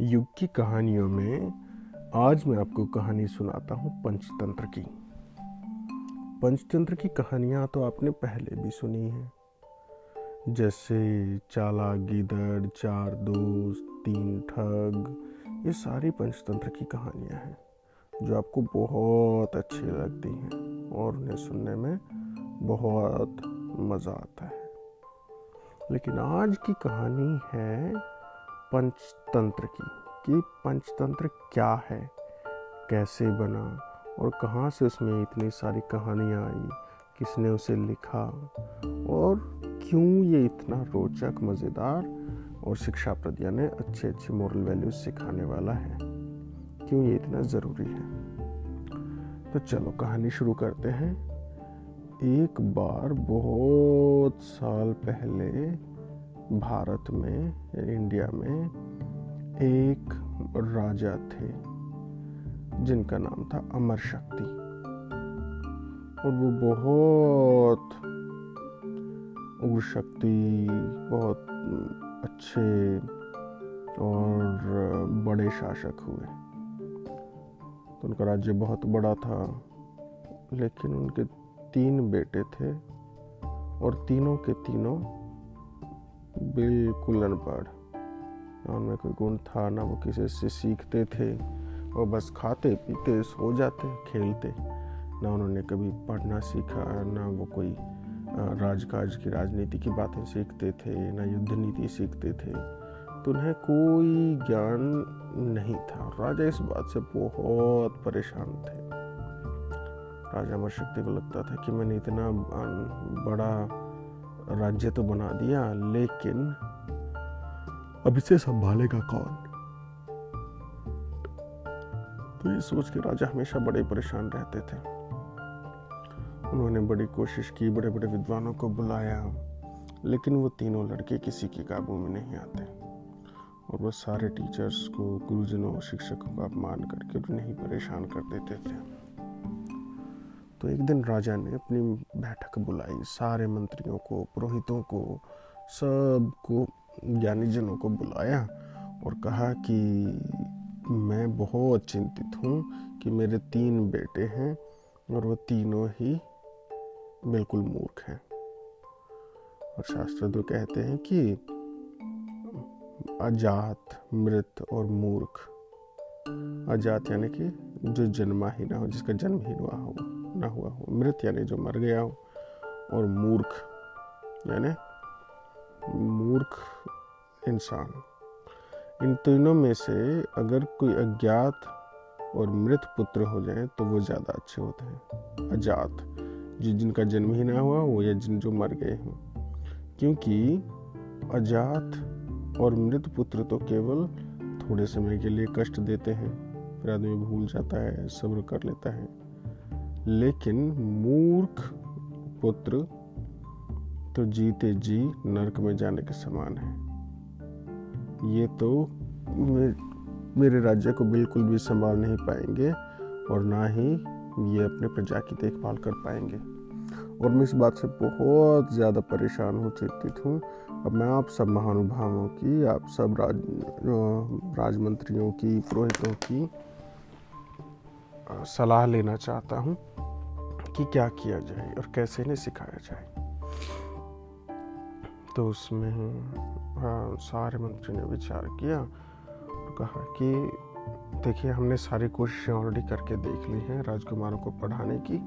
युग की कहानियों में आज मैं आपको कहानी सुनाता हूँ पंचतंत्र की। पंचतंत्र की कहानियाँ तो आपने पहले भी सुनी हैं। जैसे चाला गिदड़, चार दोस्त, तीन ठग, ये सारी पंचतंत्र की कहानियाँ हैं, जो आपको बहुत अच्छी लगती हैं और उन्हें सुनने में बहुत मज़ा आता है। लेकिन आज की कहानी है पंचतंत्र की, कि पंचतंत्र क्या है, कैसे बना और कहाँ से उसमें इतनी सारी कहानियाँ आई, किसने उसे लिखा और क्यों ये इतना रोचक, मज़ेदार और शिक्षा शिक्षाप्रद यानी अच्छे अच्छे मॉरल वैल्यूज़ सिखाने वाला है? क्यों ये इतना ज़रूरी है? तो चलो कहानी शुरू करते हैं। एक बार बहुत साल पहले भारत में, इंडिया में एक राजा थे, जिनका नाम था अमर शक्ति। और वो बहुत उग्र शक्ति, बहुत अच्छे और बड़े शासक हुए। तो उनका राज्य बहुत बड़ा था, लेकिन उनके तीन बेटे थे और तीनों के तीनों बिल्कुल अनपढ़। उनमें कोई गुण था ना, वो किसी से सीखते थे, वो बस खाते, पीते, सो जाते, खेलते। ना उन्होंने कभी पढ़ना सीखा, ना वो कोई राजकाज की, राजनीति की बातें सीखते थे, ना युद्ध नीति सीखते थे। तो उन्हें कोई ज्ञान नहीं था। राजा इस बात से बहुत परेशान थे। राजा अमर शक्ति को लगता था कि मैंने इतना बड़ा राज्य तो बना दिया, लेकिन अब इसे संभालेगा कौन? तो ये सोच के राजा हमेशा बड़े परेशान रहते थे। उन्होंने बड़ी कोशिश की बड़े बड़े विद्वानों को बुलाया, लेकिन वो तीनों लड़के किसी के काबू में नहीं आते। और वो सारे टीचर्स को, गुरुजनों शिक्षकों का अपमान करके उन्हें ही परेशान कर देते थे। तो एक दिन राजा ने अपनी बैठक बुलाई, सारे मंत्रियों को, पुरोहितों को, सबको, ज्ञानी जनों को बुलाया और कहा कि मैं बहुत चिंतित हूँ कि मेरे तीन बेटे हैं और वो तीनों ही बिल्कुल मूर्ख हैं। और शास्त्र तो कहते हैं कि अजात, मृत और मूर्ख। अजात यानी कि जो जन्मा ही ना हो जिसका जन्म ही हुआ हो। ना हुआ हो। मृत यानी जो मर गया हो। और मूर्ख, यानी मूर्ख इंसान। इन तीनों में से अगर कोई अज्ञात और मृत पुत्र हो जाए तो वो ज़्यादा अच्छे होते हैं। अजात। जो, जिनका जन्म ही ना हुआ हो या जिन जो मर गए हों। क्योंकि अजात और मृत पुत्र तो केवल थोड़े समय के लिए कष्ट देते हैं, फिर आदमी भूल जाता है, सब्र कर लेता है। लेकिन मूर्ख पुत्र तो जीते जी नरक में जाने के समान है। ये तो मेरे राज्य को बिल्कुल भी संभाल नहीं पाएँगे और ना ही ये अपने प्रजा की देखभाल कर पाएँगे। और मैं इस बात से बहुत ज़्यादा परेशान हो, चिंतित हूँ। अब मैं आप सब महानुभावों की, आप सब राज राजमंत्रियों की, पुरोहितों की सलाह लेना चाहता हूँ कि क्या किया जाए और कैसे इन्हें सिखाया जाए। तो उसमें हाँ, सारे मंत्री ने विचार किया और कहा कि देखिए हमने सारी कोशिशें ऑलरेडी करके देख ली हैं राजकुमारों को पढ़ाने की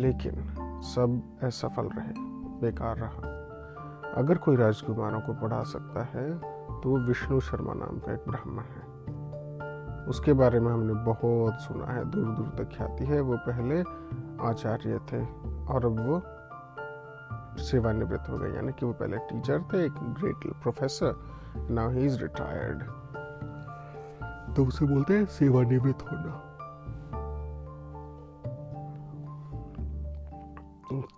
लेकिन सब असफल रहे बेकार रहा। अगर कोई राजकुमारों को पढ़ा सकता है तो वो विष्णु शर्मा नाम का एक ब्राह्मण है। उसके बारे में हमने बहुत सुना है दूर दूर तक ख्याति है। वो पहले आचार्य थे और अब वो सेवानिवृत्त हो गए यानी कि वो पहले टीचर थे एक great professor now he is retired तो उसे बोलते हैं सेवानिवृत्त होना।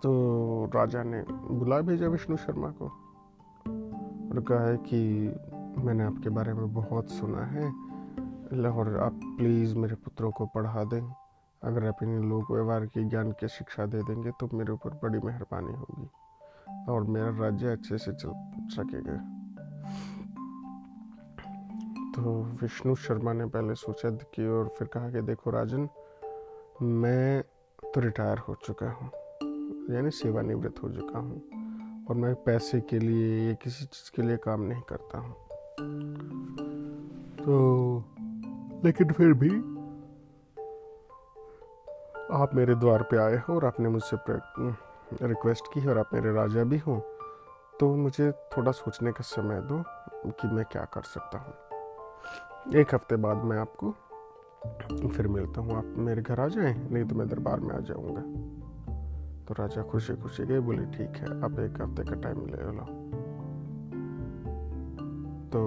तो राजा ने बुला भेजा विष्णु शर्मा को और कहा है कि मैंने आपके बारे में बहुत सुना है। और आप प्लीज़ मेरे पुत्रों को पढ़ा दें। अगर आप इन लोग व्यवहार की ज्ञान की शिक्षा दे देंगे तो मेरे ऊपर बड़ी मेहरबानी होगी और मेरा राज्य अच्छे से चल सकेगा। तो विष्णु शर्मा ने पहले सोचा कि और फिर कहा कि देखो राजन, मैं तो रिटायर हो चुका हूँ, यानी सेवानिवृत्त हो चुका हूँ और मैं पैसे के लिए या किसी चीज़ के लिए काम नहीं करता हूँ। तो लेकिन फिर भी आप मेरे द्वार पे आए हो और आपने मुझसे रिक्वेस्ट की है और आप मेरे राजा भी हो तो मुझे थोड़ा सोचने का समय दो कि मैं क्या कर सकता हूँ। एक हफ़्ते बाद मैं आपको फिर मिलता हूँ। आप मेरे घर आ जाएँ, नहीं तो मैं दरबार में आ जाऊँगा। तो राजा खुशी खुशी गए, बोले, ठीक है, आप एक हफ़्ते का टाइम ले लो। तो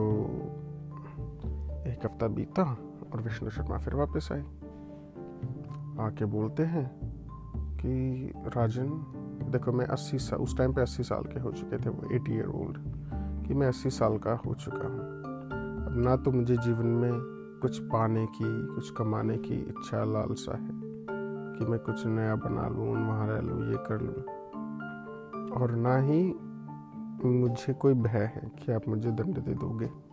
एक हफ़्ता बीता और विष्णु शर्मा फिर वापस आए। आके बोलते हैं कि, राजन, देखो मैं अस्सी साल उस टाइम पे अस्सी साल के हो चुके थे, वो एटी ईयर ओल्ड कि मैं अस्सी साल का हो चुका हूँ। अब ना तो मुझे जीवन में कुछ पाने की, कुछ कमाने की इच्छा, लालसा है, कि मैं कुछ नया बना लूँ, वहाँ रह लूँ, ये कर लूँ। और ना ही मुझे कोई भय है कि आप मुझे दंड दे दोगे।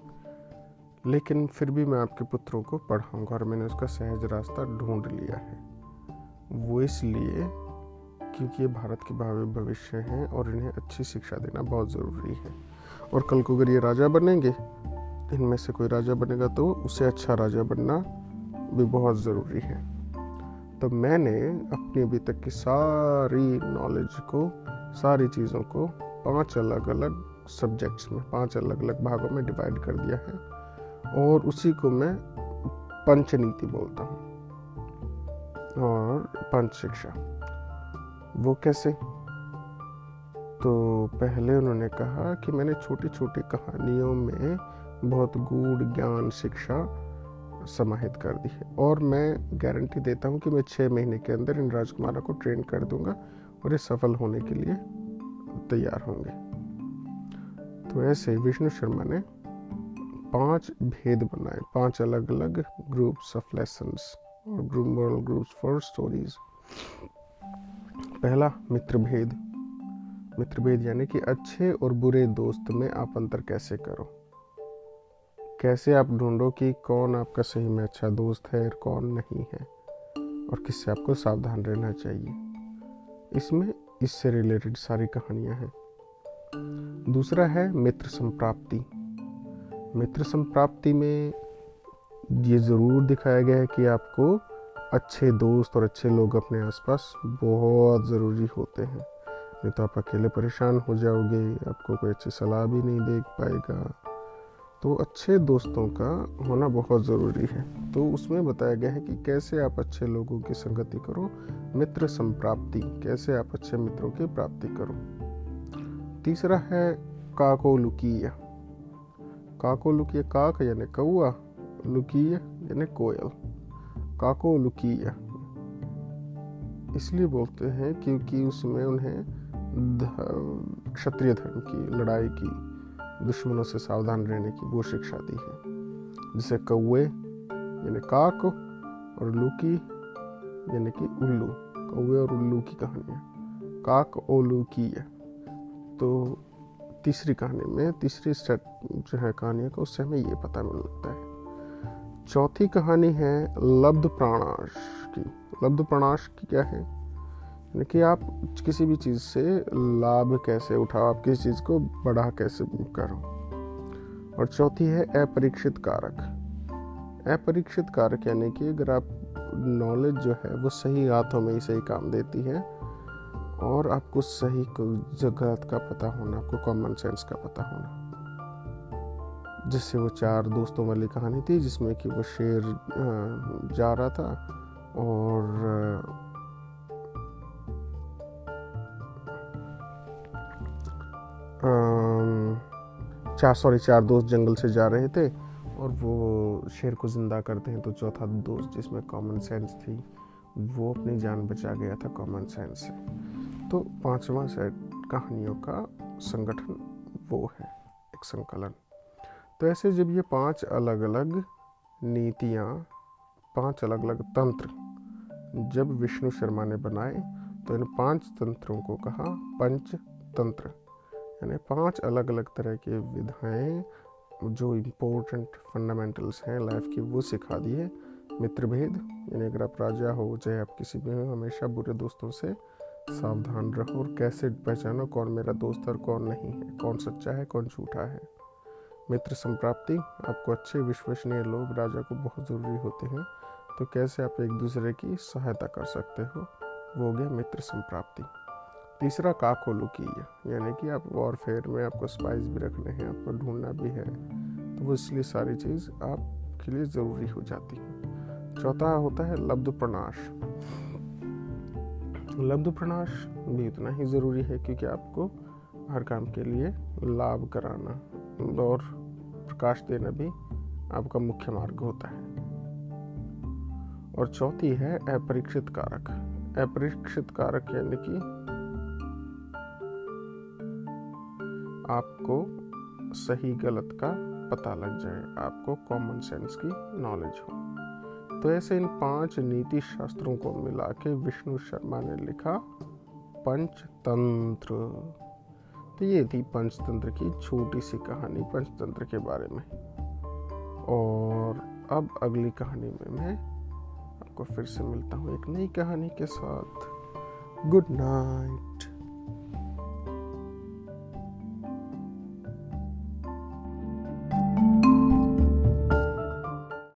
लेकिन फिर भी मैं आपके पुत्रों को पढ़ाऊँगा और मैंने उसका सहज रास्ता ढूंढ लिया है। वो इसलिए क्योंकि ये भारत के भावी भविष्य हैं और इन्हें अच्छी शिक्षा देना बहुत ज़रूरी है। और कल को अगर ये राजा बनेंगे, इनमें से कोई राजा बनेगा तो उसे अच्छा राजा बनना भी बहुत ज़रूरी है। तो मैंने अपनी अभी तक की सारी नॉलेज को, सारी चीज़ों को पाँच अलग अलग सब्जेक्ट्स में, पाँच अलग अलग भागों में डिवाइड कर दिया है। और उसी को मैं पंचनीति बोलता हूँ। और पंच शिक्षा वो कैसे? तो पहले उन्होंने कहा कि मैंने छोटी छोटी कहानियों में बहुत गूढ़ ज्ञान शिक्षा समाहित कर दी है। और मैं गारंटी देता हूँ कि मैं छः महीने के अंदर इन राजकुमारों को ट्रेन कर दूँगा और ये सफल होने के लिए तैयार होंगे। तो ऐसे विष्णु शर्मा ने पाँच भेद बनाए। पाँच अलग अलग ग्रुप्स ऑफ़ लेसन्स और मॉरल ग्रुप्स फॉर स्टोरीज पहला मित्र भेद मित्र भेद यानी कि अच्छे और बुरे दोस्त में आप अंतर कैसे करो? कैसे आप ढूंढो कि कौन आपका सही में अच्छा दोस्त है और कौन नहीं है? और किससे आपको सावधान रहना चाहिए? इसमें, इससे रिलेटेड सारी कहानियाँ हैं। दूसरा है मित्र संप्राप्ति। मित्र संप्राप्ति में ये ज़रूर दिखाया गया है कि आपको अच्छे दोस्त और अच्छे लोग अपने आसपास बहुत ज़रूरी होते हैं। नहीं तो आप अकेले परेशान हो जाओगे, आपको कोई अच्छी सलाह भी नहीं दे पाएगा। तो अच्छे दोस्तों का होना बहुत ज़रूरी है। तो उसमें बताया गया है कि कैसे आप अच्छे लोगों की संगति करो मित्र संप्राप्ति कैसे आप अच्छे मित्रों की प्राप्ति करो। तीसरा है काकोलुकिया। काकोलुकिया काक यानी कौआ लुकिया यानी कोयल काको लुकिया इसलिए बोलते हैं क्योंकि उसमें उन्हें क्षत्रिय धर्म की लड़ाई की दुश्मनों से सावधान रहने की वो शिक्षा दी है जिसे कौए यानी काक और लुकी यानी कि उल्लू कौए और उल्लू की कहानी है काक ओलू की है तो तीसरी कहानी में, तीसरी सेट जो है कहानियों का, उससे हमें ये पता मिलता है। चौथी कहानी है लब्ध प्राणाश की। लब्ध प्राणाश की क्या है? यानी कि आप किसी भी चीज़ से लाभ कैसे उठाओ, आप किसी चीज़ को बढ़ा कैसे करो। और चौथी है अपरीक्षित कारक। अपरीक्षित कारक यानी कि अगर आप नॉलेज जो है, वो सही हाथों में ही सही काम देती है और आपको सही जगह का पता होना, आपको कॉमन सेंस का पता होना। जिससे वो चार दोस्तों वाली कहानी थी, जिसमें कि वो शेर जा रहा था और चार सॉरी चार दोस्त जंगल से जा रहे थे और वो शेर को ज़िंदा करते हैं। तो चौथा दोस्त जिसमें कॉमन सेंस थी, वो अपनी जान बचा गया था कॉमन सेंस से। तो पांचवा सेट कहानियों का संगठन वो है, एक संकलन। तो ऐसे जब ये पाँच अलग अलग नीतियाँ, पाँच अलग अलग तंत्र जब विष्णु शर्मा ने बनाए तो इन पाँच तंत्रों को कहा पंच तंत्र यानी पाँच अलग अलग तरह के विधाएँ जो इम्पोर्टेंट फंडामेंटल्स हैं लाइफ की, वो सिखा दिए। मित्र भेद यानी अगर आप राजा हो, चाहे आप किसी भी हो, हमेशा बुरे दोस्तों से सावधान रहो और कैसे पहचानो कौन मेरा दोस्त और कौन नहीं है, कौन सच्चा है, कौन झूठा है। मित्र संप्राप्ति, आपको अच्छे, विश्वसनीय लोग, राजा को बहुत ज़रूरी होते हैं तो कैसे आप एक दूसरे की सहायता कर सकते हो? वो हो गया मित्र संप्राप्ति। तीसरा काकोलू की यानी कि आप वॉरफेयर में आपको स्पाइस भी रखने हैं, आपको ढूंढना भी है तो वो इसलिए सारी चीज़ आपके लिए ज़रूरी हो जाती है। चौथा होता है लब्ध प्रनाश लब्ध प्रनाश भी उतना ही ज़रूरी है क्योंकि आपको हर काम के लिए लाभ कराना और प्रकाश देना भी आपका मुख्य मार्ग होता है। और चौथी है अपरीक्षित कारक। अपरीक्षित कारक यानी कि आपको सही गलत का पता लग जाए, आपको कॉमन सेंस की नॉलेज हो। तो ऐसे इन पाँच नीति शास्त्रों को मिला के विष्णु शर्मा ने लिखा पंचतंत्र। तो ये थी पंचतंत्र की छोटी सी कहानी पंचतंत्र के बारे में। और अब अगली कहानी में मैं आपको फिर से मिलता हूँ एक नई कहानी के साथ। Good night.